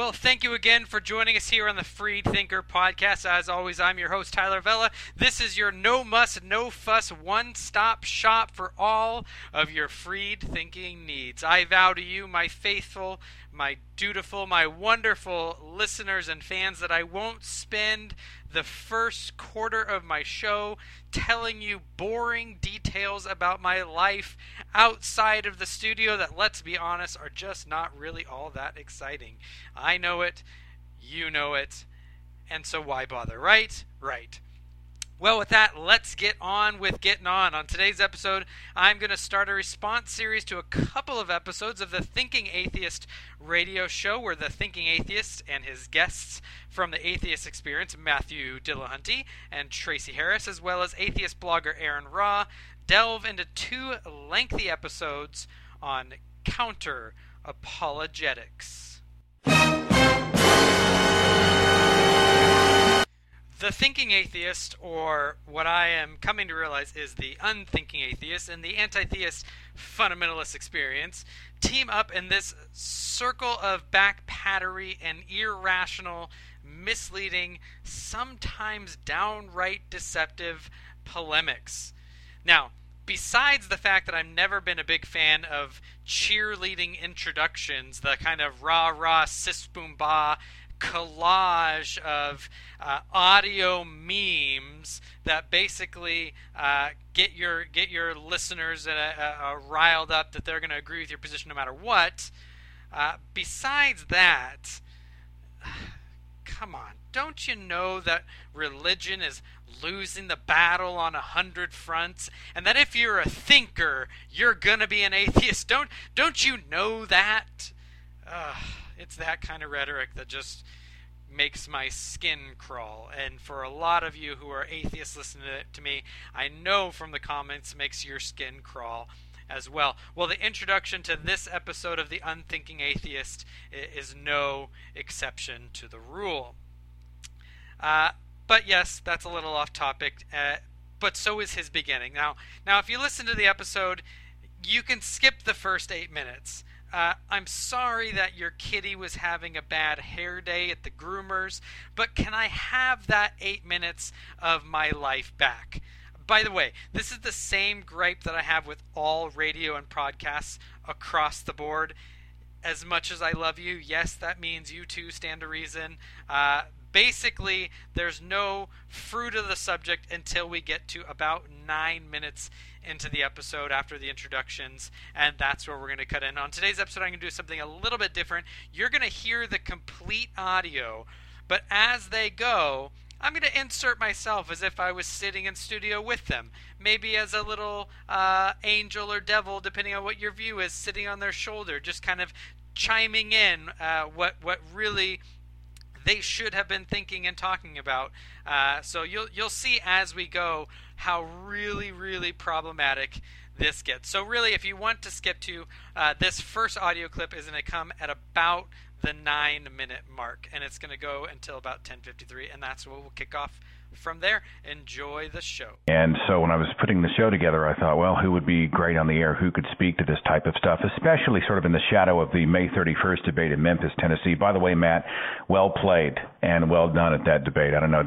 Well, thank you again for joining us here on the Freed Thinker podcast. As always, I'm your host, Tyler Vella. This is your no muss, no fuss, one stop shop for all of your freed thinking needs. I vow to you, my faithful, my dutiful, my wonderful listeners and fans, that I won't spend the first quarter of my show telling you boring details about my life outside of the studio that, let's be honest, are just not really all that exciting. I know it, you know it, and so why bother, right? Right. Well, with that, let's get on with getting on. On today's episode, I'm going to start a response series to a couple of episodes of the Thinking Atheist radio show, where the Thinking Atheist and his guests from the Atheist Experience, Matthew Dillahunty and Tracie Harris, as well as atheist blogger Aaron Ra, delve into two lengthy episodes on counter apologetics. The thinking atheist, or what I am coming to realize is the unthinking atheist, and the anti theist fundamentalist experience team up in this circle of backpattery and irrational, misleading, sometimes downright deceptive polemics. Now, besides the fact that I've never been a big fan of cheerleading introductions, the kind of rah rah sis boom bah collage of uh, audio memes that basically uh, get your get your listeners riled up that they're going to agree with your position no matter what. Uh, besides that, come on, don't you know that religion is losing the battle on a hundred fronts, and that if you're a thinker, you're gonna be an atheist? Don't don't you know that? it's that kind of rhetoric that just makes my skin crawl. And for a lot of you who are atheists listening to me, I know from the comments makes your skin crawl as well. Well, the introduction to this episode of The Unthinking Atheist is no exception to the rule. Uh, but yes, that's a little off topic. Uh, but so is his beginning. Now, now, if you listen to the episode, you can skip the first eight minutes. Uh, I'm sorry that your kitty was having a bad hair day at the groomers, but can I have that eight minutes of my life back? By the way, this is the same gripe that I have with all radio and podcasts across the board. As much as I love you, yes, that means you too stand to reason. Uh, basically, there's no fruit of the subject until we get to about nine minutes into the episode after the introductions, and that's where we're going to cut in. On today's episode, I'm going to do something a little bit different. You're going to hear the complete audio, but as they go, I'm going to insert myself as if I was sitting in studio with them. Maybe as a little uh, angel or devil, depending on what your view is, sitting on their shoulder, just kind of chiming in uh, what what really they should have been thinking and talking about. Uh, so you'll you'll see as we go how really really problematic this gets. So really, if you want to skip to uh, this first audio clip, is going to come at about the nine minute mark, and it's going to go until about 10:53, and that's what we'll kick off from there, enjoy the show. And so when I was putting the show together, I thought, well, who would be great on the air? Who could speak to this type of stuff, especially sort of in the shadow of the May 31st debate in Memphis, Tennessee? By the way, Matt, well played and well done at that debate. I don't know.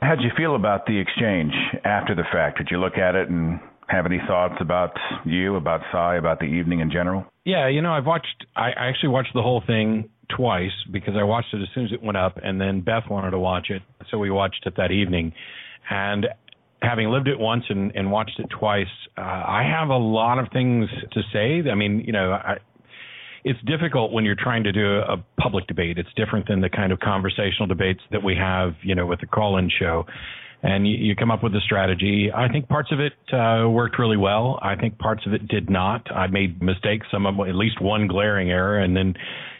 How'd you feel about the exchange after the fact? Did you look at it and have any thoughts about you, about Sye, about the evening in general? Yeah, you know, I've watched. I actually watched the whole thing twice because I watched it as soon as it went up, and then Beth wanted to watch it, so we watched it that evening. And having lived it once and, and watched it twice, uh, I have a lot of things to say. I mean, you know, I, it's difficult when you're trying to do a public debate. It's different than the kind of conversational debates that we have, you know, with the call-in show. And you, you come up with a strategy. I think parts of it uh, worked really well. I think parts of it did not. I made mistakes, some of at least one glaring error, and then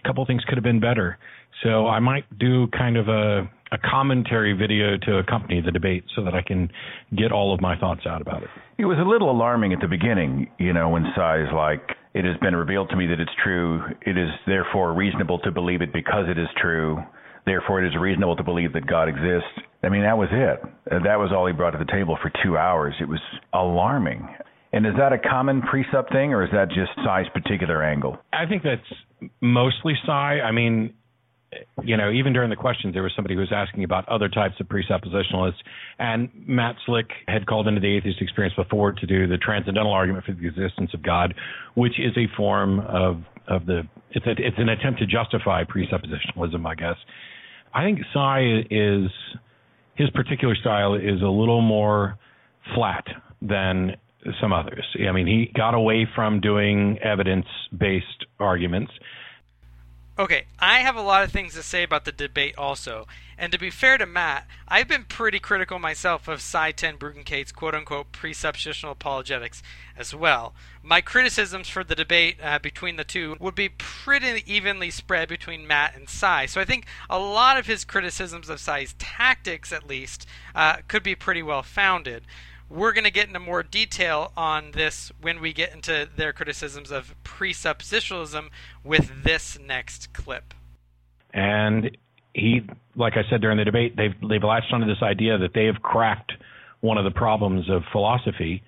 a couple things could have been better. So I might do kind of a, a commentary video to accompany the debate so that I can get all of my thoughts out about it. It was a little alarming at the beginning, you know, when Sye's like, it has been revealed to me that it's true. It is therefore reasonable to believe it because it is true. Therefore, it is reasonable to believe that God exists. I mean, that was it. Uh, that was all he brought to the table for two hours. It was alarming. And is that a common precept thing, or is that just Sye's particular angle? I think that's mostly Sye. I mean, you know, even during the questions, there was somebody who was asking about other types of presuppositionalists, and Matt Slick had called into the atheist experience before to do the transcendental argument for the existence of God, which is a form of of the it's a, it's an attempt to justify presuppositionalism, I guess. I think Sye is his particular style is a little more flat than some others. I mean, he got away from doing evidence based arguments. Okay, I have a lot of things to say about the debate also. And to be fair to Matt, I've been pretty critical myself of Sye Ten Bruggencate's quote unquote presuppositional apologetics as well. My criticisms for the debate uh, between the two would be pretty evenly spread between Matt and Sye. So I think a lot of his criticisms of Sye's tactics, at least, uh, could be pretty well founded. We're going to get into more detail on this when we get into their criticisms of presuppositionalism with this next clip. And he, like I said during the debate, they've they've latched onto this idea that they have cracked one of the problems of philosophy,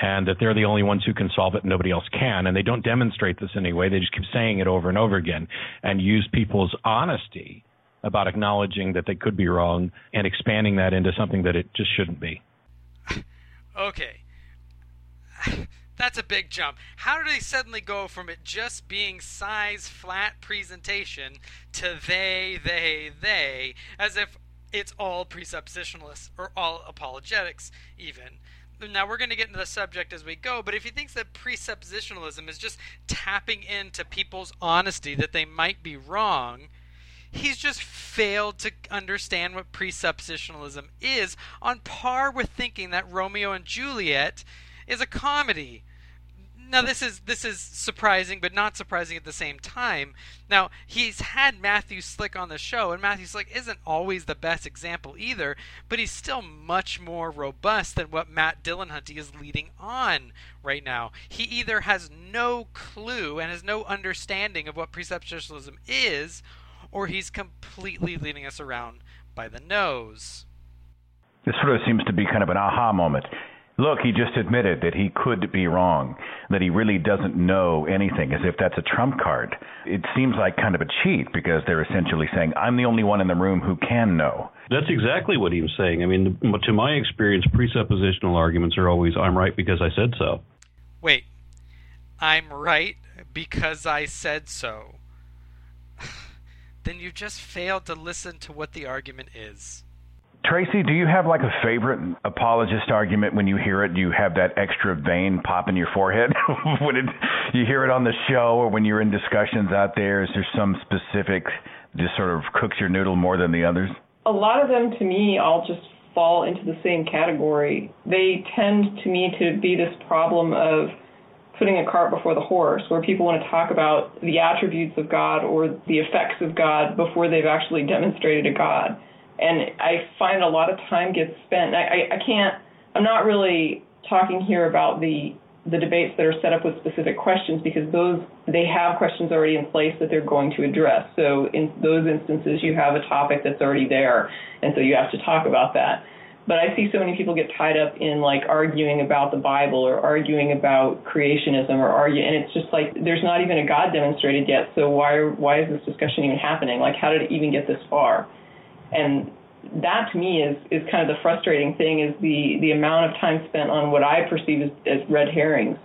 and that they're the only ones who can solve it, and nobody else can. And they don't demonstrate this anyway; they just keep saying it over and over again, and use people's honesty about acknowledging that they could be wrong and expanding that into something that it just shouldn't be. Okay. That's a big jump. How did they suddenly go from it just being Sye's flat presentation to they, they, they, as if it's all presuppositionalists or all apologetics, even? Now, we're going to get into the subject as we go, but if he thinks that presuppositionalism is just tapping into people's honesty that they might be wrong, he's just failed to understand what presuppositionalism is, on par with thinking that Romeo and Juliet is a comedy. Now this is this is surprising, but not surprising at the same time. Now he's had Matthew Slick on the show, and Matthew Slick isn't always the best example either, but he's still much more robust than what Matt Dillahunty is leading on right now. He either has no clue and has no understanding of what presuppositionalism is, or he's completely leading us around by the nose. This sort of seems to be kind of an aha moment. Look, he just admitted that he could be wrong, that he really doesn't know anything, as if that's a trump card. It seems like kind of a cheat because they're essentially saying, I'm the only one in the room who can know. That's exactly what he was saying. I mean, to my experience, presuppositional arguments are always, I'm right because I said so. Wait, I'm right because I said so then you just failed to listen to what the argument is. Tracie, do you have like a favorite apologist argument when you hear it? Do you have that extra vein pop in your forehead when it, you hear it on the show or when you're in discussions out there? Is there some specific just sort of cooks your noodle more than the others? A lot of them, to me, all just fall into the same category. They tend to me to be this problem of putting a cart before the horse, where people want to talk about the attributes of God or the effects of God before they've actually demonstrated a God. And I find a lot of time gets spent. I, I can't. I'm not really talking here about the the debates that are set up with specific questions because those they have questions already in place that they're going to address. So in those instances, you have a topic that's already there, and so you have to talk about that. But I see so many people get tied up in like arguing about the Bible or arguing about creationism or argue, and it's just like there's not even a God demonstrated yet. So why why is this discussion even happening? Like how did it even get this far? And that to me is is kind of the frustrating thing is the the amount of time spent on what I perceive as, as red herrings.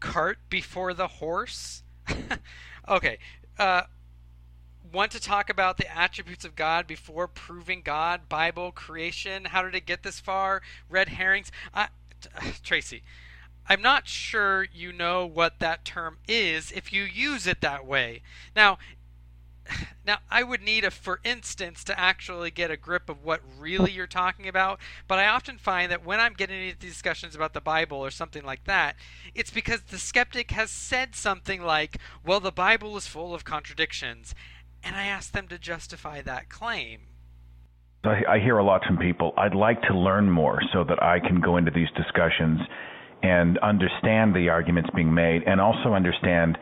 Cart before the horse. okay. Uh, want to talk about the attributes of God before proving God, Bible, creation? How did it get this far? Red herrings? I, Tracie, I'm not sure you know what that term is if you use it that way. Now, now I would need a for instance to actually get a grip of what really you're talking about, but I often find that when I'm getting into discussions about the Bible or something like that, it's because the skeptic has said something like, "Well, the Bible is full of contradictions." And I asked them to justify that claim. I, I hear a lot from people. I'd like to learn more so that I can go into these discussions and understand the arguments being made and also understand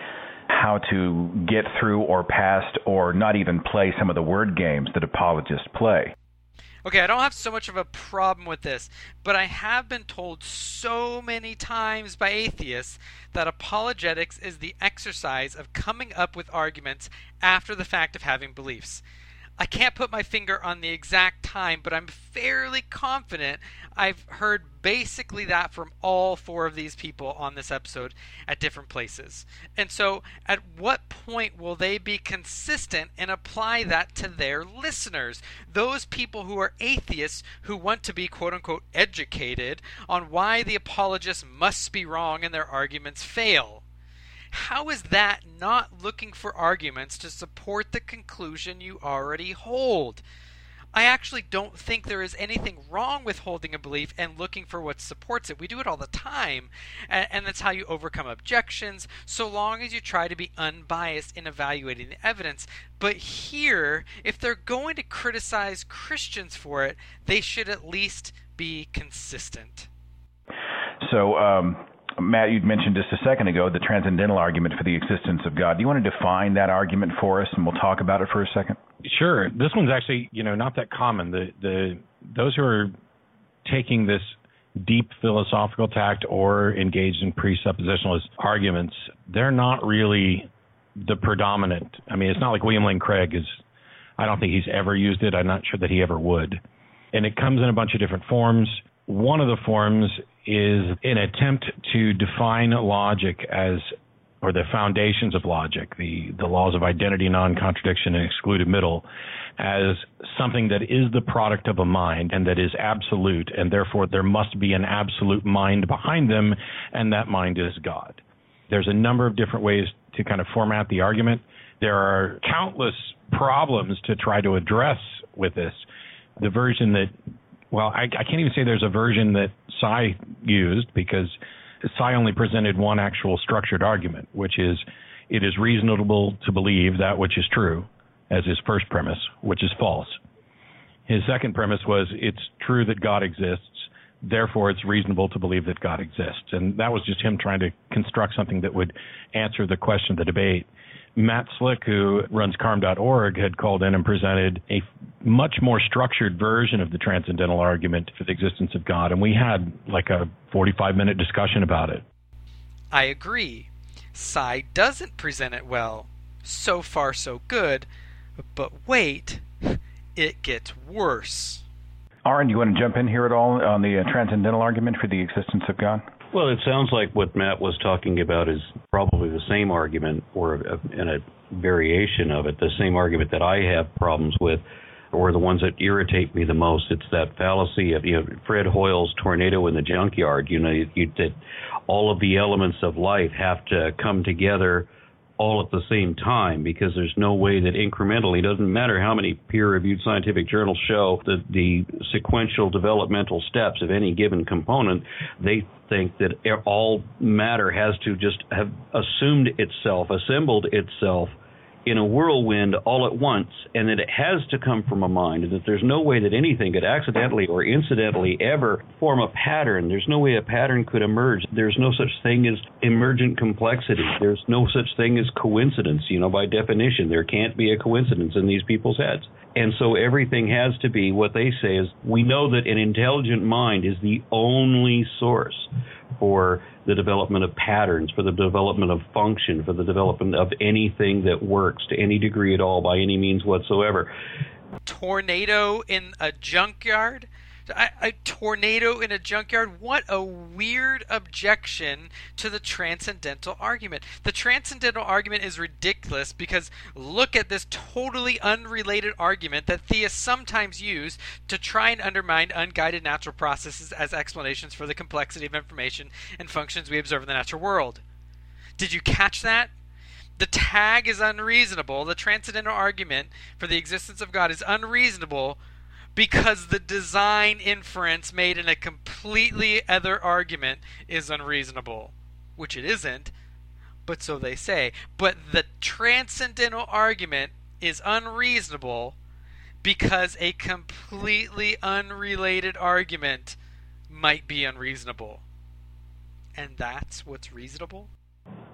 how to get through or past or not even play some of the word games that apologists play. Okay, I don't have so much of a problem with this, but I have been told so many times by atheists that apologetics is the exercise of coming up with arguments after the fact of having beliefs. I can't put my finger on the exact time, but I'm fairly confident I've heard basically that from all four of these people on this episode at different places. And so, at what point will they be consistent and apply that to their listeners? Those people who are atheists who want to be quote unquote educated on why the apologists must be wrong and their arguments fail. How is that not looking for arguments to support the conclusion you already hold? I actually don't think there is anything wrong with holding a belief and looking for what supports it. We do it all the time, and, and, that's how you overcome objections, so long as you try to be unbiased in evaluating the evidence. But here, if they're going to criticize Christians for it, they should at least be consistent. So, um, Matt, you'd mentioned just a second ago the transcendental argument for the existence of God. Do you want to define that argument for us, and we'll talk about it for a second? Sure. This one's actually, you know, not that common. The the those who are taking this deep philosophical tact or engaged in presuppositionalist arguments, they're not really the predominant. I mean, it's not like William Lane Craig is. I don't think he's ever used it. I'm not sure that he ever would. And it comes in a bunch of different forms. One of the forms is an attempt to define logic as or the foundations of logic, the, the laws of identity, non contradiction, and excluded middle, as something that is the product of a mind and that is absolute, and therefore there must be an absolute mind behind them, and that mind is God. There's a number of different ways to kind of format the argument. There are countless problems to try to address with this. The version that well, I, I can't even say there's a version that Sye used because Sye only presented one actual structured argument, which is it is reasonable to believe that which is true as his first premise, which is false. His second premise was it's true that God exists, therefore it's reasonable to believe that God exists. And that was just him trying to construct something that would answer the question of the debate. Matt Slick, who runs carm.org, had called in and presented a much more structured version of the transcendental argument for the existence of God. And we had like a 45 minute discussion about it. I agree. Sye doesn't present it well. So far, so good. But wait, it gets worse. Aaron, do you want to jump in here at all on the uh, transcendental argument for the existence of God? Well, it sounds like what Matt was talking about is probably the same argument, or in a variation of it, the same argument that I have problems with, or the ones that irritate me the most. It's that fallacy of you know Fred Hoyle's tornado in the junkyard. You know, you, you, that all of the elements of life have to come together all at the same time because there's no way that incrementally doesn't matter how many peer-reviewed scientific journals show that the sequential developmental steps of any given component they think that all matter has to just have assumed itself assembled itself in a whirlwind all at once, and that it has to come from a mind, and that there's no way that anything could accidentally or incidentally ever form a pattern. There's no way a pattern could emerge. There's no such thing as emergent complexity. There's no such thing as coincidence. You know, by definition, there can't be a coincidence in these people's heads. And so everything has to be what they say is we know that an intelligent mind is the only source for the development of patterns, for the development of function, for the development of anything that works to any degree at all by any means whatsoever. Tornado in a junkyard? A, a, tornado in a junkyard? What a weird objection to the transcendental argument. The transcendental argument is ridiculous because look at this totally unrelated argument that theists sometimes use to try and undermine unguided natural processes as explanations for the complexity of information and functions we observe in the natural world. Did you catch that? The TAG is unreasonable. The transcendental argument for the existence of God is unreasonable because the design inference made in a completely other argument is unreasonable, which it isn't, but so they say. But the transcendental argument is unreasonable because a completely unrelated argument might be unreasonable. And that's what's reasonable?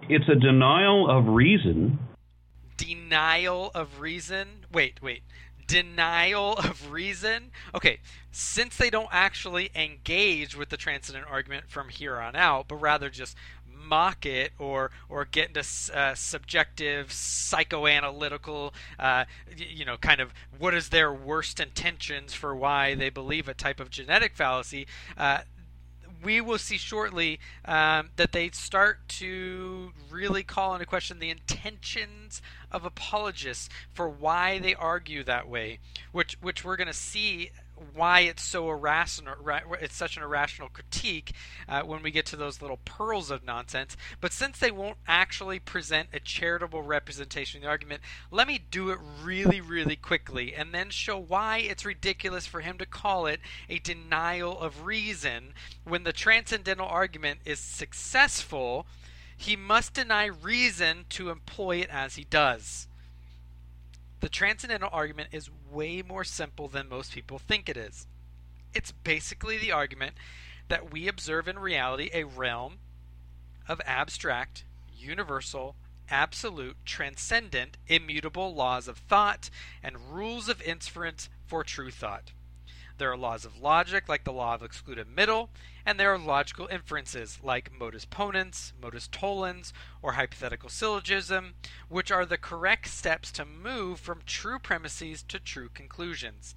It's a denial of reason. Denial of reason? Wait, wait denial of reason. Okay, since they don't actually engage with the transcendent argument from here on out, but rather just mock it or or get into uh, subjective psychoanalytical uh, you know kind of what is their worst intentions for why they believe a type of genetic fallacy uh, we will see shortly um, that they start to really call into question the intentions of apologists for why they argue that way, which which we're going to see why it's so irrational. It's such an irrational critique uh, when we get to those little pearls of nonsense. But since they won't actually present a charitable representation of the argument, let me do it really, really quickly, and then show why it's ridiculous for him to call it a denial of reason when the transcendental argument is successful. He must deny reason to employ it as he does. The transcendental argument is way more simple than most people think it is. It's basically the argument that we observe in reality a realm of abstract, universal, absolute, transcendent, immutable laws of thought and rules of inference for true thought. There are laws of logic, like the law of excluded middle, and there are logical inferences, like modus ponens, modus tollens, or hypothetical syllogism, which are the correct steps to move from true premises to true conclusions.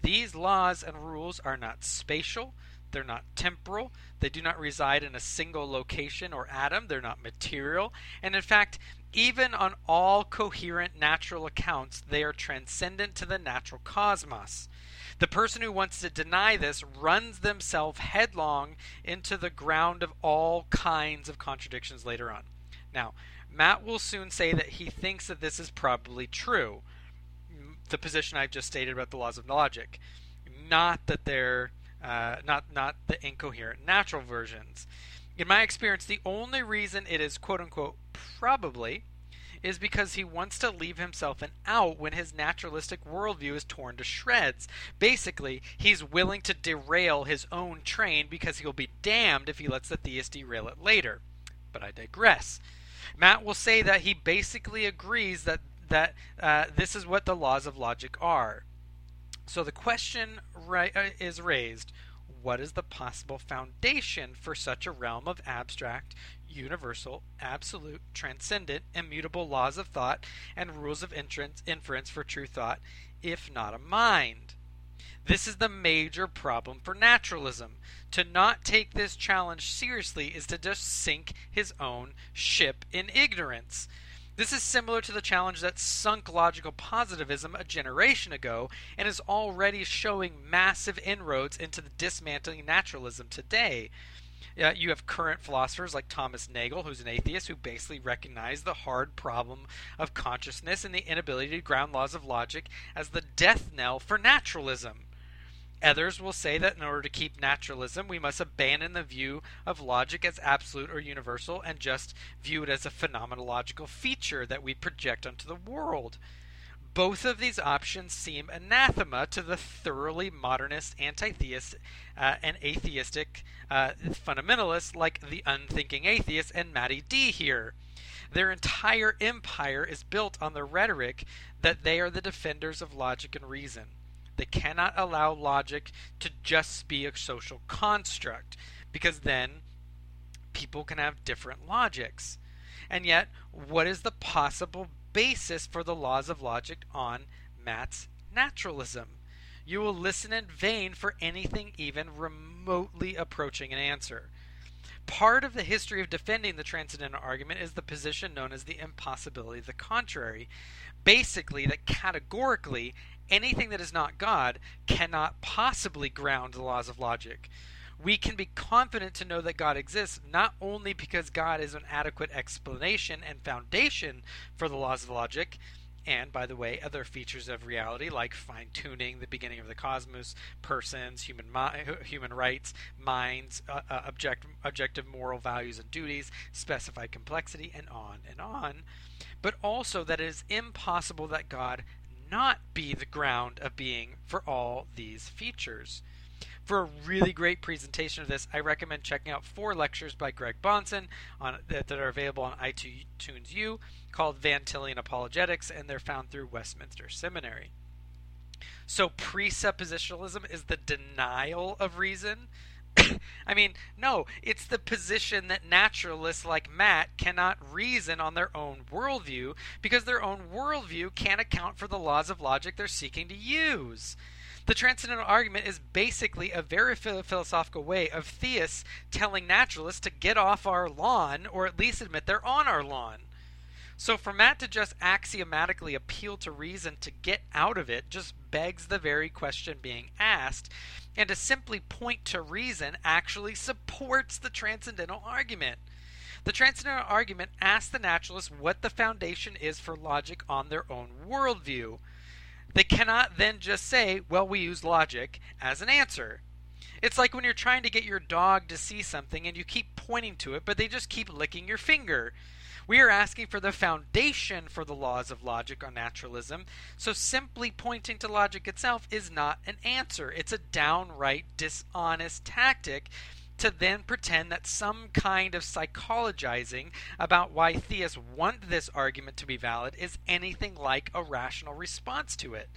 These laws and rules are not spatial, they're not temporal, they do not reside in a single location or atom, they're not material, and in fact, even on all coherent natural accounts, they are transcendent to the natural cosmos. The person who wants to deny this runs themselves headlong into the ground of all kinds of contradictions later on. Now, Matt will soon say that he thinks that this is probably true, the position I've just stated about the laws of logic, not that they're uh, not not the incoherent natural versions. In my experience, the only reason it is quote unquote probably is because he wants to leave himself an out when his naturalistic worldview is torn to shreds. Basically, he's willing to derail his own train because he'll be damned if he lets the theist derail it later. But I digress. Matt will say that he basically agrees that that uh, this is what the laws of logic are. So the question uh, is raised what is the possible foundation for such a realm of abstract, universal, absolute, transcendent, immutable laws of thought and rules of inference for true thought, if not a mind? This is the major problem for naturalism. To not take this challenge seriously is to just sink his own ship in ignorance. This is similar to the challenge that sunk logical positivism a generation ago and is already showing massive inroads into the dismantling naturalism today. You have current philosophers like Thomas Nagel, who's an atheist, who basically recognize the hard problem of consciousness and the inability to ground laws of logic as the death knell for naturalism. Others will say that in order to keep naturalism, we must abandon the view of logic as absolute or universal and just view it as a phenomenological feature that we project onto the world. Both of these options seem anathema to the thoroughly modernist, anti theist, uh, and atheistic uh, fundamentalists like the unthinking atheist and Matty D here. Their entire empire is built on the rhetoric that they are the defenders of logic and reason. They cannot allow logic to just be a social construct because then people can have different logics. And yet, what is the possible basis for the laws of logic on Matt's naturalism? You will listen in vain for anything even remotely approaching an answer. Part of the history of defending the transcendental argument is the position known as the impossibility of the contrary. Basically, that categorically anything that is not God cannot possibly ground the laws of logic. We can be confident to know that God exists not only because God is an adequate explanation and foundation for the laws of logic, and by the way, other features of reality like fine tuning, the beginning of the cosmos, persons, human human rights, minds, uh, uh, object, objective moral values and duties, specified complexity, and on and on. But also that it is impossible that God not be the ground of being for all these features. For a really great presentation of this, I recommend checking out four lectures by Greg Bahnsen on, that, that are available on iTunes U called Van Tillian Apologetics, and they're found through Westminster Seminary. So presuppositionalism is the denial of reason. I mean, no, it's the position that naturalists like Matt cannot reason on their own worldview because their own worldview can't account for the laws of logic they're seeking to use. The transcendental argument is basically a very philosophical way of theists telling naturalists to get off our lawn or at least admit they're on our lawn. So for Matt to just axiomatically appeal to reason to get out of it just begs the very question being asked, and to simply point to reason actually supports the transcendental argument. The transcendental argument asks the naturalist what the foundation is for logic on their own worldview. They cannot then just say, well, we use logic as an answer. It's like when you're trying to get your dog to see something and you keep pointing to it, but they just keep licking your finger. We are asking for the foundation for the laws of logic on naturalism, so simply pointing to logic itself is not an answer. It's a downright dishonest tactic to then pretend that some kind of psychologizing about why theists want this argument to be valid is anything like a rational response to it.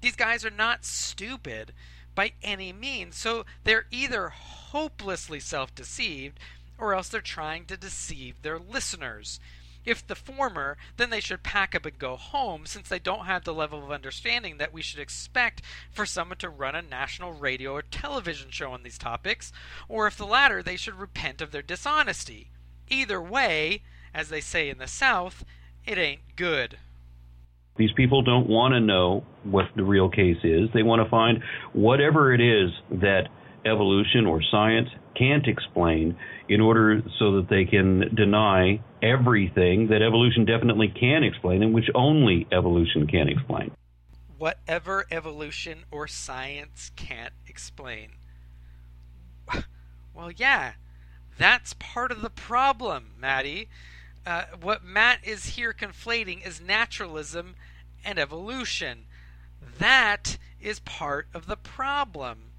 These guys are not stupid by any means, so they're either hopelessly self deceived or else they're trying to deceive their listeners. If the former, then they should pack up and go home since they don't have the level of understanding that we should expect for someone to run a national radio or television show on these topics, or if the latter, they should repent of their dishonesty. Either way, as they say in the South, it ain't good. These people don't want to know what the real case is. They want to find whatever it is that evolution or science can't explain in order so that they can deny everything that evolution definitely can explain and which only evolution can explain. Whatever evolution or science can't explain. Well, yeah, that's part of the problem, Matty. Uh, what Matt is here conflating is naturalism and evolution. That is part of the problem.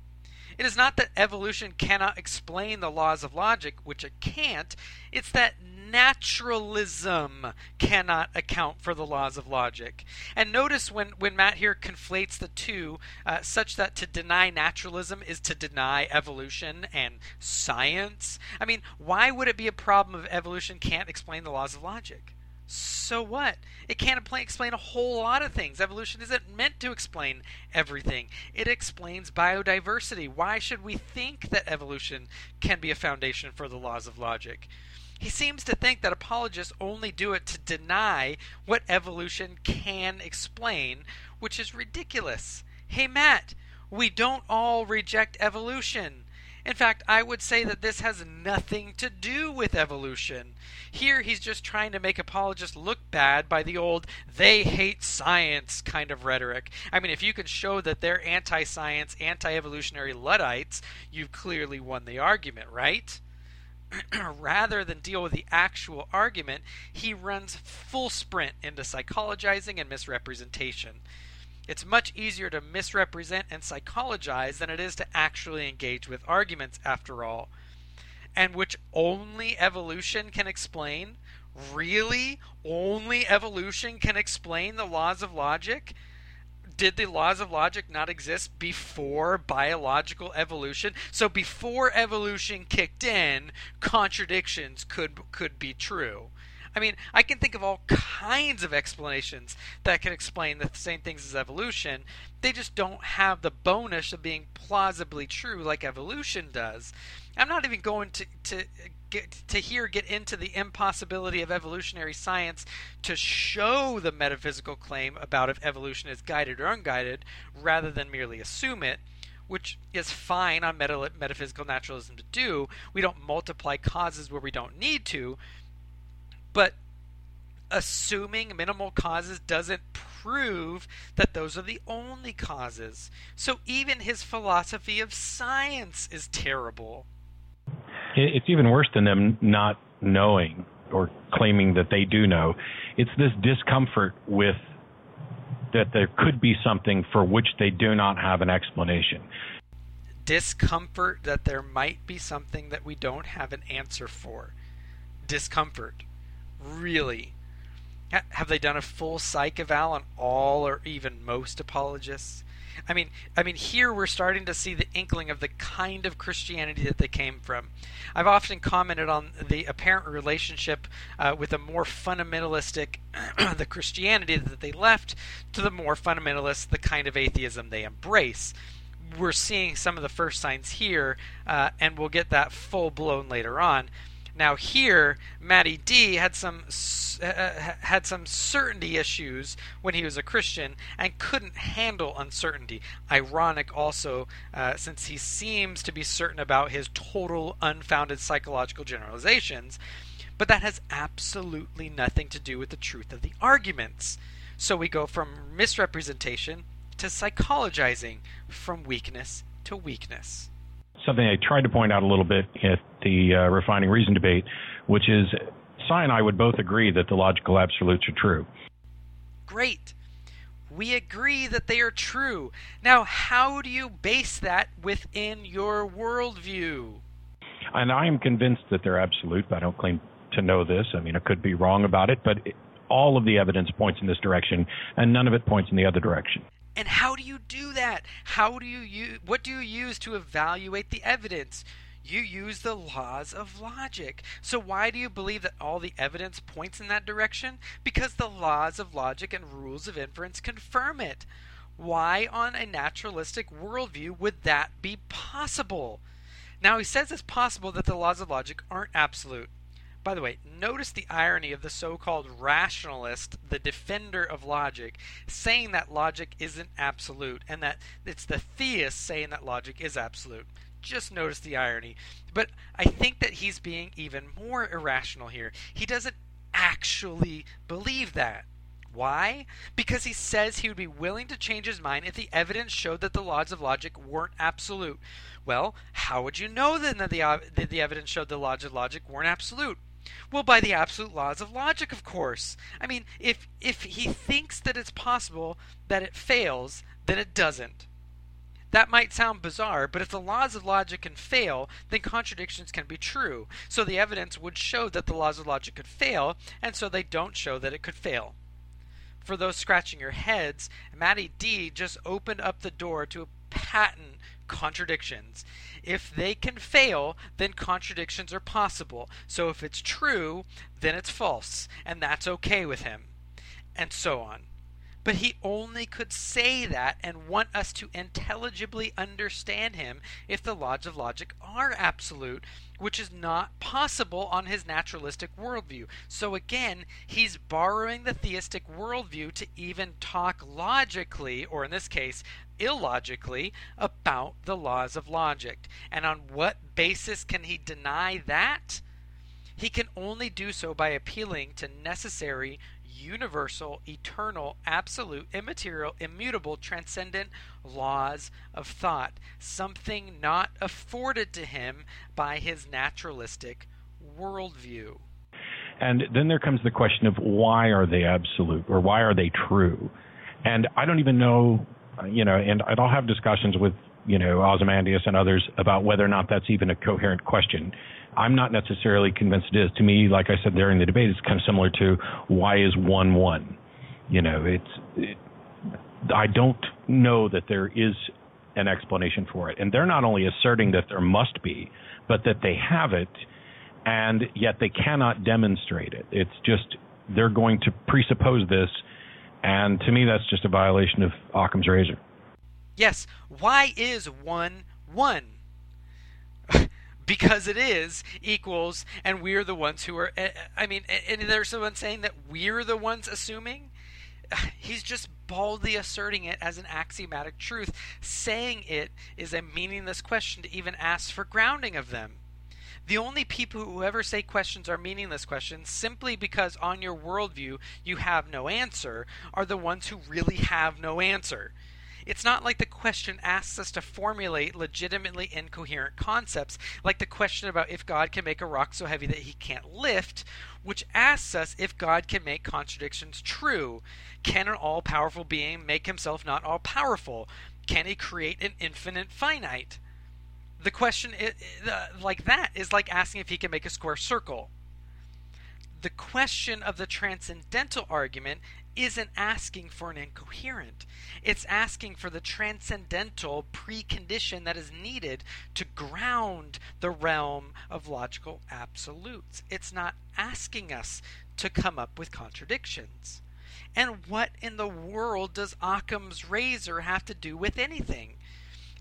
It is not that evolution cannot explain the laws of logic, which it can't. It's that naturalism cannot account for the laws of logic. And notice when, when Matt here conflates the two, uh, such that to deny naturalism is to deny evolution and science. I mean, why would it be a problem if evolution can't explain the laws of logic? So what? It can't explain a whole lot of things. Evolution isn't meant to explain everything. It explains biodiversity. Why should we think that evolution can be a foundation for the laws of logic? He seems to think that apologists only do it to deny what evolution can explain, which is ridiculous. Hey, Matt, we don't all reject evolution. In fact, I would say that this has nothing to do with evolution. Here, he's just trying to make apologists look bad by the old they hate science kind of rhetoric. I mean, if you can show that they're anti science, anti evolutionary Luddites, you've clearly won the argument, right? Rather than deal with the actual argument, he runs full sprint into psychologizing and misrepresentation. It's much easier to misrepresent and psychologize than it is to actually engage with arguments, after all. And which only evolution can explain? Really? Only evolution can explain the laws of logic? Did the laws of logic not exist before biological evolution? So before evolution kicked in, contradictions could could be true. I mean, I can think of all kinds of explanations that can explain the same things as evolution. They just don't have the bonus of being plausibly true like evolution does. I'm not even going to to get to here get into the impossibility of evolutionary science to show the metaphysical claim about if evolution is guided or unguided rather than merely assume it which is fine on meta- metaphysical naturalism to do. We don't multiply causes where we don't need to, but assuming minimal causes doesn't prove that those are the only causes. So even his philosophy of science is terrible. It's even worse than them not knowing or claiming that they do know. It's this discomfort with that there could be something for which they do not have an explanation. Discomfort that there might be something that we don't have an answer for. Discomfort. Really? Have they done a full psych eval on all or even most apologists? I mean, I mean, here we're starting to see the inkling of the kind of Christianity that they came from. I've often commented on the apparent relationship uh, with a more fundamentalistic, the Christianity that they left, to the more fundamentalist, the kind of atheism they embrace. We're seeing some of the first signs here, uh, and we'll get that full blown later on. Now here, Matty D had some uh, uh had some certainty issues when he was a Christian and couldn't handle uncertainty. Ironic also, uh, since he seems to be certain about his total unfounded psychological generalizations, but that has absolutely nothing to do with the truth of the arguments. So we go from misrepresentation to psychologizing, from weakness to weakness something I tried to point out a little bit at the uh, refining reason debate, which is Sye and I would both agree that the logical absolutes are true. Great. We agree that they are true. Now, how do you base that within your worldview? And I am convinced that they're absolute. I don't claim to know this. I mean, I could be wrong about it, but all of the evidence points in this direction, and none of it points in the other direction. And how do you do that? How do you use, what do you use to evaluate the evidence? You use the laws of logic. So why do you believe that all the evidence points in that direction? Because the laws of logic and rules of inference confirm it. Why on a naturalistic worldview would that be possible? Now he says it's possible that the laws of logic aren't absolute. By the way, notice the irony of the so called rationalist, the defender of logic, saying that logic isn't absolute and that it's the theist saying that logic is absolute. Just notice the irony. But I think that he's being even more irrational here. He doesn't actually believe that. Why? Because he says he would be willing to change his mind if the evidence showed that the laws of logic weren't absolute. Well, how would you know then that the, uh, that the evidence showed the laws of logic weren't absolute? Well, by the absolute laws of logic, of course. I mean, if if he thinks that it's possible that it fails, then it doesn't. That might sound bizarre, but if the laws of logic can fail, then contradictions can be true. So the evidence would show that the laws of logic could fail, and so they don't show that it could fail. For those scratching your heads, Matty D just opened up the door to a patent contradictions. If they can fail, then contradictions are possible. So if it's true, then it's false, and that's okay with him. And so on. But he only could say that and want us to intelligibly understand him if the laws of logic are absolute, which is not possible on his naturalistic worldview. So again, he's borrowing the theistic worldview to even talk logically, or in this case, illogically, about the laws of logic. And on what basis can he deny that? He can only do so by appealing to necessary universal, eternal, absolute, immaterial, immutable, transcendent laws of thought, something not afforded to him by his naturalistic worldview. And then there comes the question of why are they absolute or why are they true? And I don't even know, you know, and I'll have discussions with, you know, Ozymandias and others about whether or not that's even a coherent question. I'm not necessarily convinced it is. To me, like I said during the debate, it's kind of similar to why is one one. You know, it's. It, I don't know that there is an explanation for it, and they're not only asserting that there must be, but that they have it, and yet they cannot demonstrate it. It's just they're going to presuppose this, and to me, that's just a violation of Occam's razor. Yes. Why is one one? because it is equals and we're the ones who are eh, i mean and there's someone saying that we're the ones assuming? He's just baldly asserting it as an axiomatic truth. Saying it is a meaningless question to even ask for grounding of them. The only people who ever say questions are meaningless questions simply because on your worldview you have no answer are the ones who really have no answer it's not like the question asks us to formulate legitimately incoherent concepts, like the question about if God can make a rock so heavy that he can't lift, which asks us if God can make contradictions true. Can an all powerful being make himself not all powerful? Can he create an infinite finite? The question uh, like that is like asking if he can make a square circle The question of the transcendental argument isn't asking for an incoherent. It's asking for the transcendental precondition that is needed to ground the realm of logical absolutes. It's not asking us to come up with contradictions. And what in the world does Occam's razor have to do with anything?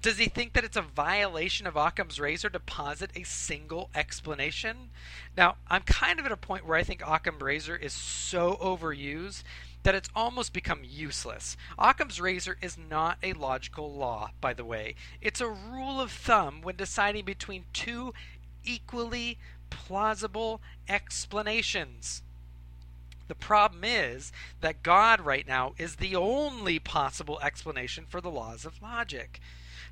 Does he think that it's a violation of Occam's razor to posit a single explanation? Now, I'm kind of at a point where I think Occam's razor is so overused that it's almost become useless. Occam's razor is not a logical law, by the way. It's a rule of thumb when deciding between two equally plausible explanations. The problem is that God right now is the only possible explanation for the laws of logic.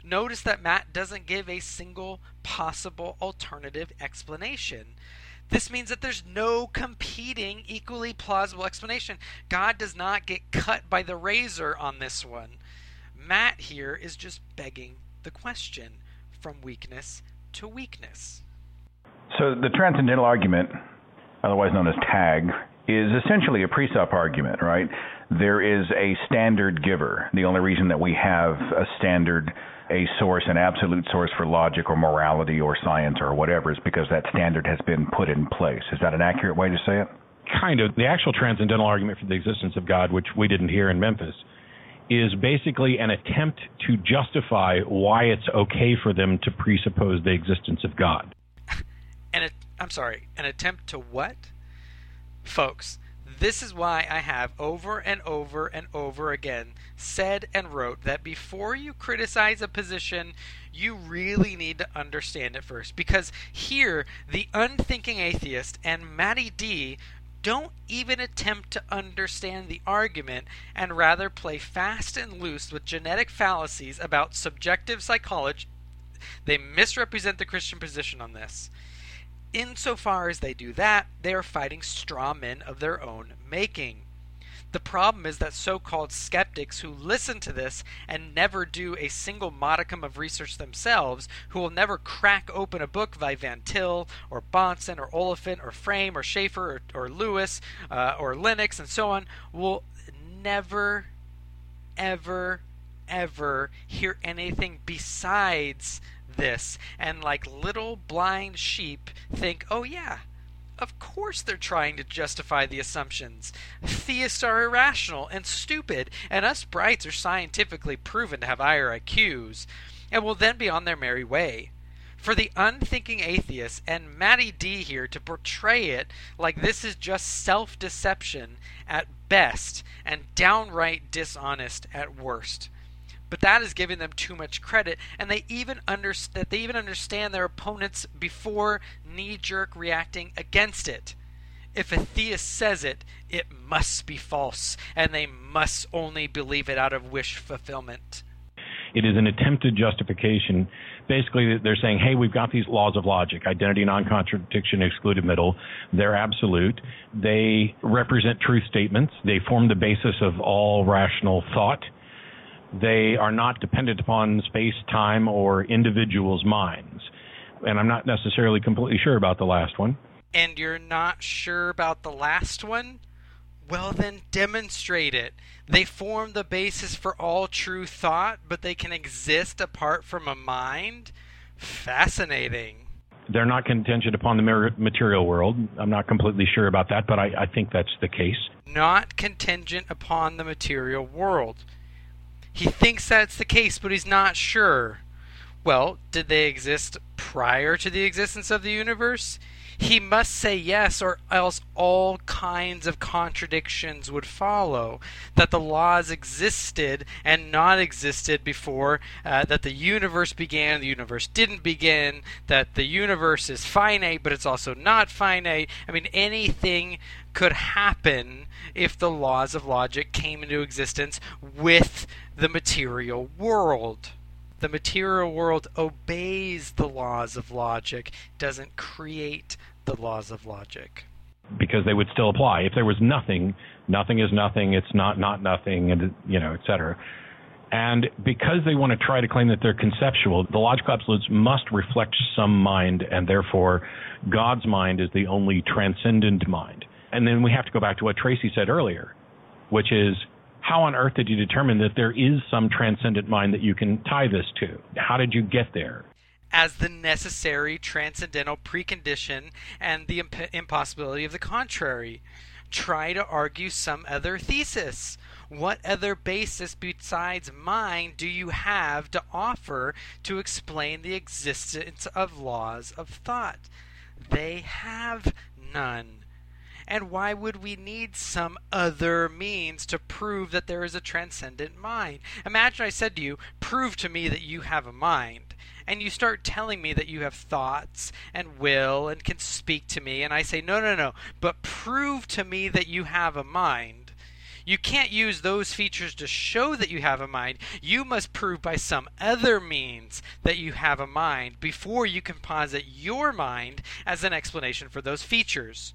Notice that Matt doesn't give a single possible alternative explanation. This means that there's no competing, equally plausible explanation. God does not get cut by the razor on this one. Matt here is just begging the question from weakness to weakness. So the transcendental argument, otherwise known as TAG, is essentially a presup argument, right? There is a standard giver. The only reason that we have a standard a source, an absolute source for logic or morality or science or whatever, is because that standard has been put in place. Is that an accurate way to say it? Kind of. The actual transcendental argument for the existence of God, which we didn't hear in Memphis, is basically an attempt to justify why it's okay for them to presuppose the existence of God. and I'm sorry, an attempt to what? Folks, this is why I have over and over and over again said and wrote that before you criticize a position, you really need to understand it first. Because here, the unthinking atheist and Matty D don't even attempt to understand the argument and rather play fast and loose with genetic fallacies about subjective psychology. They misrepresent the Christian position on this. Insofar as they do that, they are fighting straw men of their own making. The problem is that so called skeptics who listen to this and never do a single modicum of research themselves, who will never crack open a book by Van Til or Bahnsen or Oliphint or Frame or Schaeffer or, or Lewis uh, or Lennox and so on, will never, ever, ever hear anything besides this and like little blind sheep think, oh yeah, of course they're trying to justify the assumptions. Theists are irrational and stupid, and us brights are scientifically proven to have higher IQs, and will then be on their merry way. For the unthinking atheist and Matty D here to portray it like this is just self deception at best and downright dishonest at worst but that is giving them too much credit, and they even understand that they even understand their opponents before knee-jerk reacting against it. If a theist says it, it must be false, and they must only believe it out of wish fulfillment. It is an attempted justification. Basically, they're saying, hey, we've got these laws of logic identity, non contradiction, excluded middle. They're absolute. They represent truth statements. They form the basis of all rational thought they are not dependent upon space, time, or individuals' minds. And I'm not necessarily completely sure about the last one. And you're not sure about the last one? Well, then demonstrate it. They form the basis for all true thought, but they can exist apart from a mind? Fascinating. They're not contingent upon the material world. I'm not completely sure about that, but I, I think that's the case. Not contingent upon the material world. He thinks that's the case, but he's not sure. Well, did they exist prior to the existence of the universe? He must say yes, or else all kinds of contradictions would follow. That the laws existed and not existed before, uh, that the universe began, the universe didn't begin, that the universe is finite, but it's also not finite. I mean, anything could happen if the laws of logic came into existence with the material world. The material world obeys the laws of logic, doesn't create the laws of logic. Because they would still apply. If there was nothing, nothing is nothing, it's not not nothing, and you know, etc. And because they want to try to claim that they're conceptual, the logical absolutes must reflect some mind, and therefore God's mind is the only transcendent mind. And then we have to go back to what Tracie said earlier, which is how on earth did you determine that there is some transcendent mind that you can tie this to? How did you get there? As the necessary transcendental precondition and the imp- impossibility of the contrary. Try to argue some other thesis. What other basis besides mine do you have to offer to explain the existence of laws of thought? They have none. And why would we need some other means to prove that there is a transcendent mind? Imagine I said to you, prove to me that you have a mind. And you start telling me that you have thoughts and will and can speak to me. And I say, no, no, no, but prove to me that you have a mind. You can't use those features to show that you have a mind. You must prove by some other means that you have a mind before you can posit your mind as an explanation for those features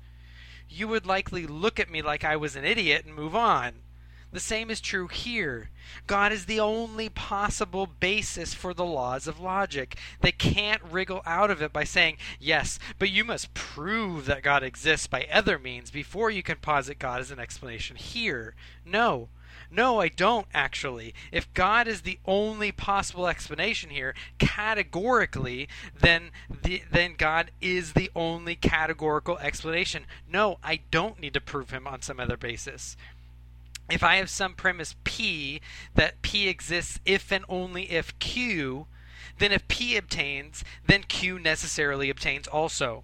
you would likely look at me like I was an idiot and move on. The same is true here. God is the only possible basis for the laws of logic. They can't wriggle out of it by saying, yes, but you must prove that God exists by other means before you can posit God as an explanation here. No. No, I don't actually. If God is the only possible explanation here, categorically, then the, then God is the only categorical explanation. No, I don't need to prove him on some other basis. If I have some premise P that P exists if and only if Q, then if P obtains, then Q necessarily obtains also.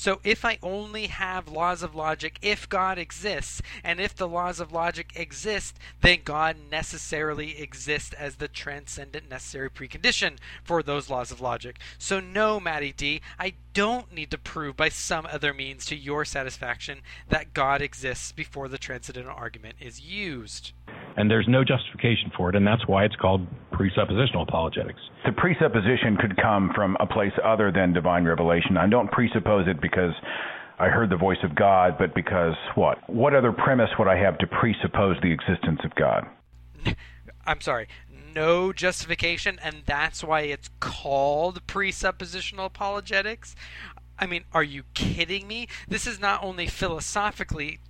So if I only have laws of logic if God exists, and if the laws of logic exist, then God necessarily exists as the transcendent necessary precondition for those laws of logic. So no, Matty D, I don't need to prove by some other means to your satisfaction that God exists before the transcendental argument is used and there's no justification for it, and that's why it's called presuppositional apologetics. The presupposition could come from a place other than divine revelation. I don't presuppose it because I heard the voice of God, but because what? What other premise would I have to presuppose the existence of God? I'm sorry. No justification, and that's why it's called presuppositional apologetics. I mean, are you kidding me? This is not only philosophically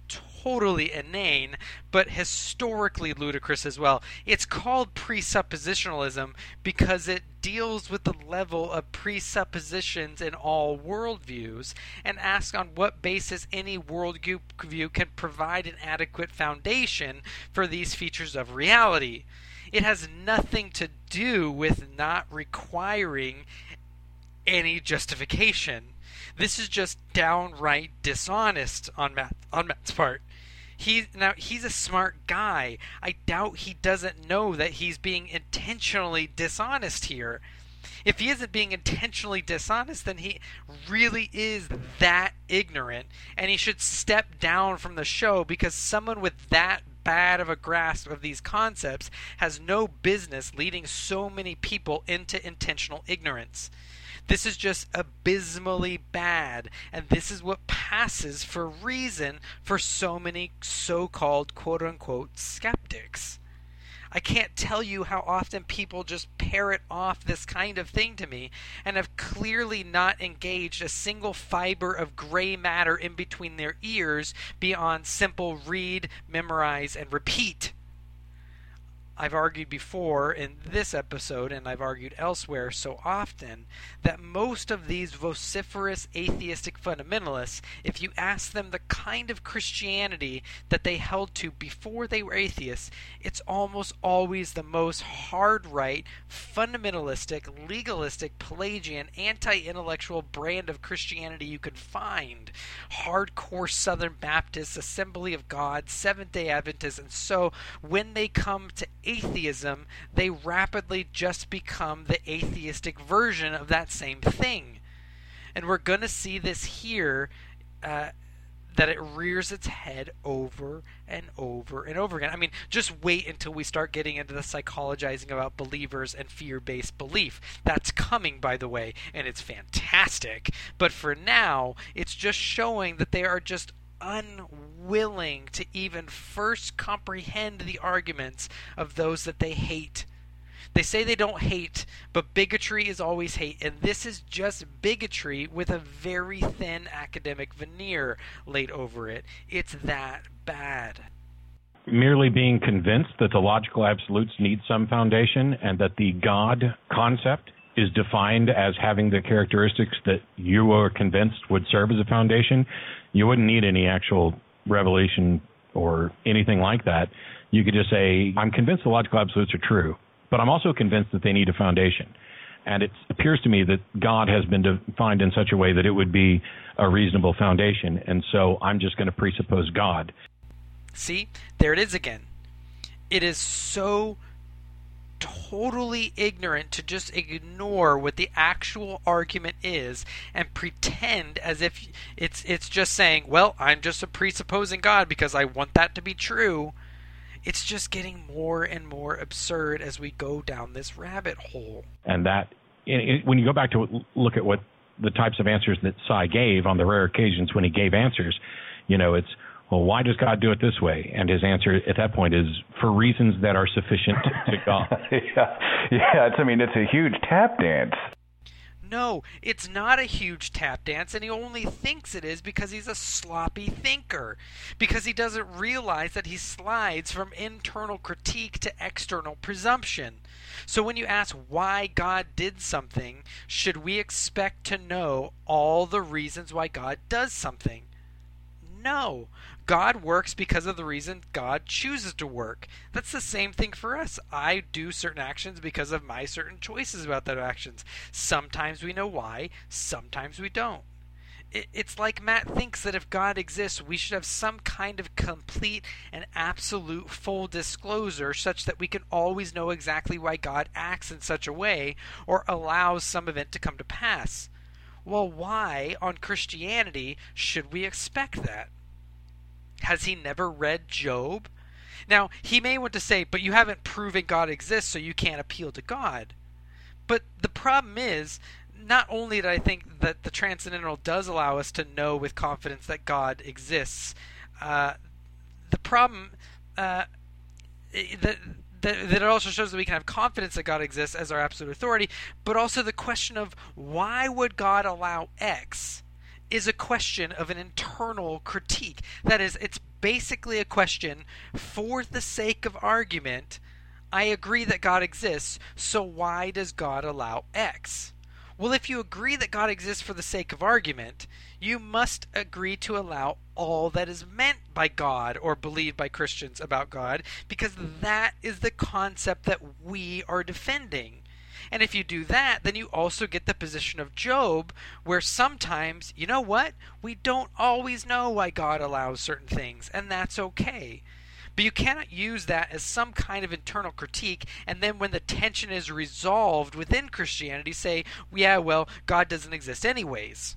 totally inane, but historically ludicrous as well. It's called presuppositionalism because it deals with the level of presuppositions in all worldviews and asks on what basis any worldview can provide an adequate foundation for these features of reality. It has nothing to do with not requiring any justification. This is just downright dishonest on Matt on Matt's part. He now he's a smart guy. I doubt he doesn't know that he's being intentionally dishonest here. If he isn't being intentionally dishonest, then he really is that ignorant, and he should step down from the show because someone with that bad of a grasp of these concepts has no business leading so many people into intentional ignorance. This is just abysmally bad, and this is what passes for reason for so many so called quote unquote skeptics. I can't tell you how often people just parrot off this kind of thing to me and have clearly not engaged a single fiber of gray matter in between their ears beyond simple read, memorize, and repeat. I've argued before in this episode, and I've argued elsewhere so often, that most of these vociferous atheistic fundamentalists, if you ask them the kind of Christianity that they held to before they were atheists, it's almost always the most hard right, fundamentalistic, legalistic, Pelagian, anti intellectual brand of Christianity you could find. Hardcore Southern Baptists, Assembly of God, Seventh day Adventists, and so when they come to atheism, they rapidly just become the atheistic version of that same thing. And we're going to see this here uh, that it rears its head over and over and over again. I mean, just wait until we start getting into the psychologizing about believers and fear based belief. That's coming, by the way, and it's fantastic. But for now, it's just showing that they are just unwilling to even first comprehend the arguments of those that they hate. They say they don't hate, but bigotry is always hate, and this is just bigotry with a very thin academic veneer laid over it. It's that bad. Merely being convinced that the logical absolutes need some foundation and that the God concept is defined as having the characteristics that you are convinced would serve as a foundation, you wouldn't need any actual revelation or anything like that. You could just say, I'm convinced the logical absolutes are true, but I'm also convinced that they need a foundation. And it appears to me that God has been defined in such a way that it would be a reasonable foundation. And so I'm just going to presuppose God. See, there it is again. It is so totally ignorant to just ignore what the actual argument is and pretend as if it's it's just saying, "Well, I'm just presupposing God because I want that to be true." It's just getting more and more absurd as we go down this rabbit hole. And that when you go back to look at what the types of answers that Sye gave on the rare occasions when he gave answers, you know, it's well, why does God do it this way? And his answer at that point is for reasons that are sufficient to God. yeah, yeah. It's, I mean, it's a huge tap dance. No, it's not a huge tap dance, and he only thinks it is because he's a sloppy thinker. Because he doesn't realize that he slides from internal critique to external presumption. So when you ask why God did something, should we expect to know all the reasons why God does something? No. God works because of the reason God chooses to work. That's the same thing for us. I do certain actions because of my certain choices about those actions. Sometimes we know why, sometimes we don't. It's like Matt thinks that if God exists, we should have some kind of complete and absolute full disclosure such that we can always know exactly why God acts in such a way or allows some event to come to pass. Well, why on Christianity should we expect that? Has he never read Job? Now, he may want to say, but you haven't proven God exists, so you can't appeal to God. But the problem is, not only did I think that the Transcendental does allow us to know with confidence that God exists, uh, the problem uh, that, that, that it also shows that we can have confidence that God exists as our absolute authority, but also the question of why would God allow X is a question of an internal critique. That is, it's basically a question for the sake of argument. I agree that God exists, so why does God allow X? Well, if you agree that God exists for the sake of argument, you must agree to allow all that is meant by God or believed by Christians about God, because that is the concept that we are defending. And if you do that, then you also get the position of Job, where sometimes, you know what? We don't always know why God allows certain things, and that's okay. But you cannot use that as some kind of internal critique, and then when the tension is resolved within Christianity, say, yeah, well, God doesn't exist anyways.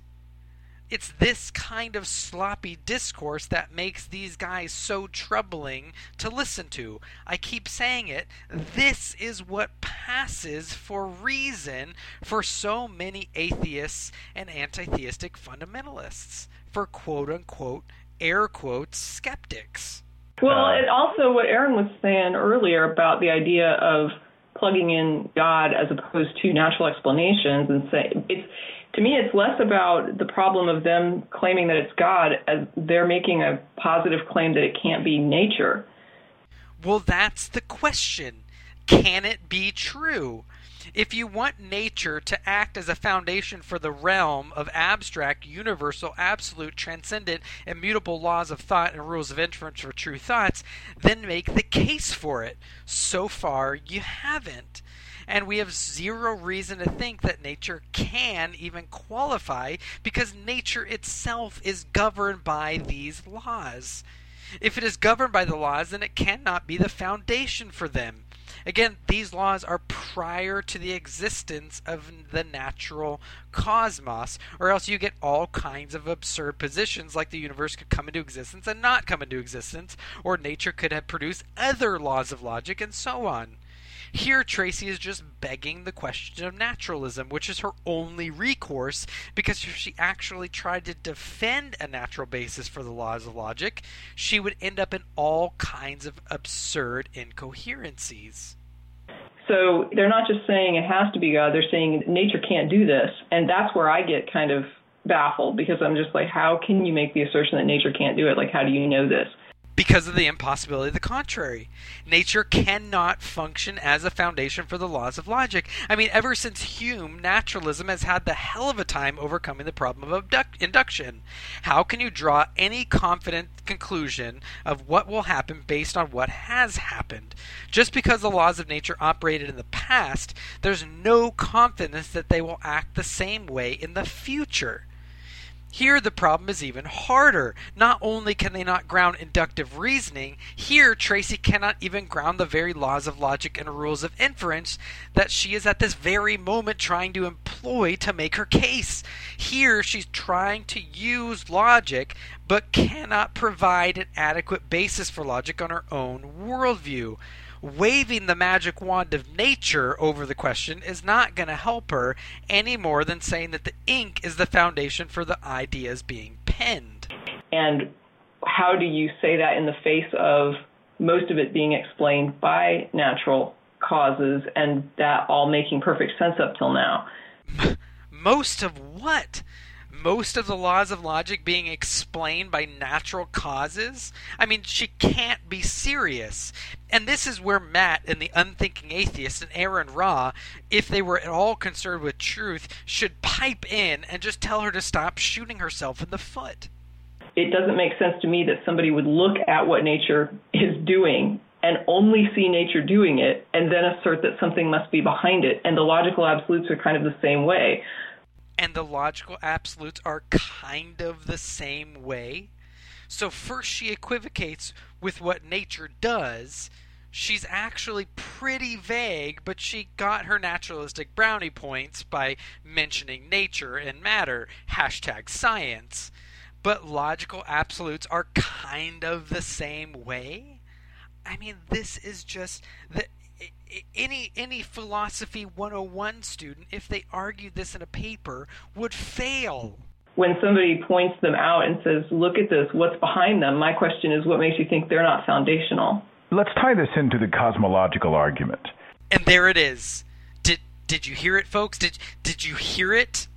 It's this kind of sloppy discourse that makes these guys so troubling to listen to. I keep saying it. This is what passes for reason for so many atheists and anti theistic fundamentalists, for quote unquote, air quotes, skeptics. Well, uh, and also what Aaron was saying earlier about the idea of plugging in God as opposed to natural explanations and say it's to me, it's less about the problem of them claiming that it's God as they're making a positive claim that it can't be nature. Well, that's the question. Can it be true? If you want nature to act as a foundation for the realm of abstract, universal, absolute, transcendent, immutable laws of thought and rules of inference for true thoughts, then make the case for it. So far, you haven't and we have zero reason to think that nature can even qualify because nature itself is governed by these laws. If it is governed by the laws, then it cannot be the foundation for them. Again, these laws are prior to the existence of the natural cosmos, or else you get all kinds of absurd positions like the universe could come into existence and not come into existence, or nature could have produced other laws of logic, and so on. Here, Tracie is just begging the question of naturalism, which is her only recourse, because if she actually tried to defend a natural basis for the laws of logic, she would end up in all kinds of absurd incoherencies. So they're not just saying it has to be God, they're saying nature can't do this. And that's where I get kind of baffled because I'm just like, how can you make the assertion that nature can't do it? Like, how do you know this? Because of the impossibility of the contrary. Nature cannot function as a foundation for the laws of logic. I mean, ever since Hume, naturalism has had the hell of a time overcoming the problem of abduct- induction. How can you draw any confident conclusion of what will happen based on what has happened? Just because the laws of nature operated in the past, there's no confidence that they will act the same way in the future. Here, the problem is even harder. Not only can they not ground inductive reasoning, here, Tracie cannot even ground the very laws of logic and rules of inference that she is at this very moment trying to employ to make her case. Here, she's trying to use logic, but cannot provide an adequate basis for logic on her own worldview waving the magic wand of nature over the question is not going to help her any more than saying that the ink is the foundation for the ideas being penned. And how do you say that in the face of most of it being explained by natural causes and that all making perfect sense up till now? Most of what? Most of the laws of logic being explained by natural causes? I mean, she can't be serious. And this is where Matt and the unthinking atheist and Aaron Ra, if they were at all concerned with truth, should pipe in and just tell her to stop shooting herself in the foot. It doesn't make sense to me that somebody would look at what nature is doing and only see nature doing it and then assert that something must be behind it. And the logical absolutes are kind of the same way and the logical absolutes are kind of the same way. So, first she equivocates with what nature does. She's actually pretty vague, but she got her naturalistic brownie points by mentioning nature and matter. Hashtag science. But logical absolutes are kind of the same way. I mean, this is just the any any philosophy 101 student if they argued this in a paper would fail. When somebody points them out and says look at this what's behind them? My question is what makes you think they're not foundational? Let's tie this into the cosmological argument. And there it is. Did did you hear it folks? Did did you hear it?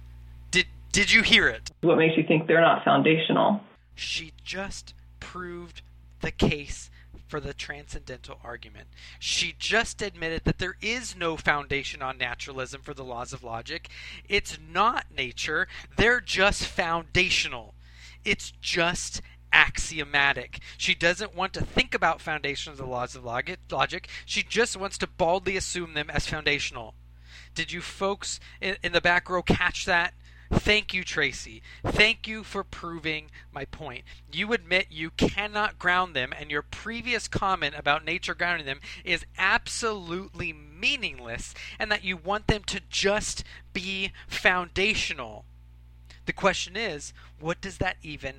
Did did you hear it? What makes you think they're not foundational? She just proved the case for the transcendental argument. She just admitted that there is no foundation on naturalism for the laws of logic. It's not nature, they're just foundational. It's just axiomatic. She doesn't want to think about foundations of the laws of logic. She just wants to baldly assume them as foundational. Did you folks in, in the back row catch that? Thank you, Tracie. Thank you for proving my point. You admit you cannot ground them, and your previous comment about nature grounding them is absolutely meaningless, and that you want them to just be foundational. The question is, what does that even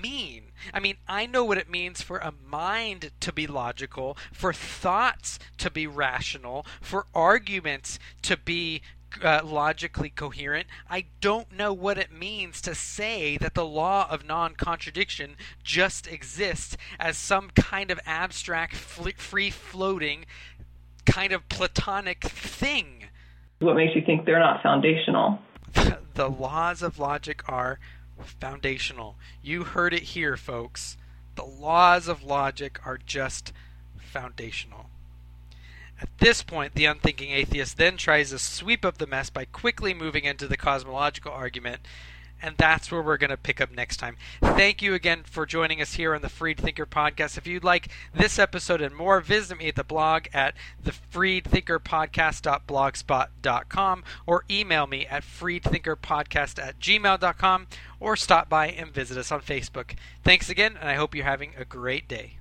mean? I mean, I know what it means for a mind to be logical, for thoughts to be rational, for arguments to be uh, logically coherent. I don't know what it means to say that the law of non contradiction just exists as some kind of abstract, free floating, kind of platonic thing. What makes you think they're not foundational? the laws of logic are foundational. You heard it here, folks. The laws of logic are just foundational. At this point, the unthinking atheist then tries to sweep up the mess by quickly moving into the cosmological argument, and that's where we're going to pick up next time. Thank you again for joining us here on the Freed Thinker podcast. If you'd like this episode and more, visit me at the blog at thefreedthinkerpodcast.blogspot.com or email me at freedthinkerpodcast at gmail.com or stop by and visit us on Facebook. Thanks again, and I hope you're having a great day.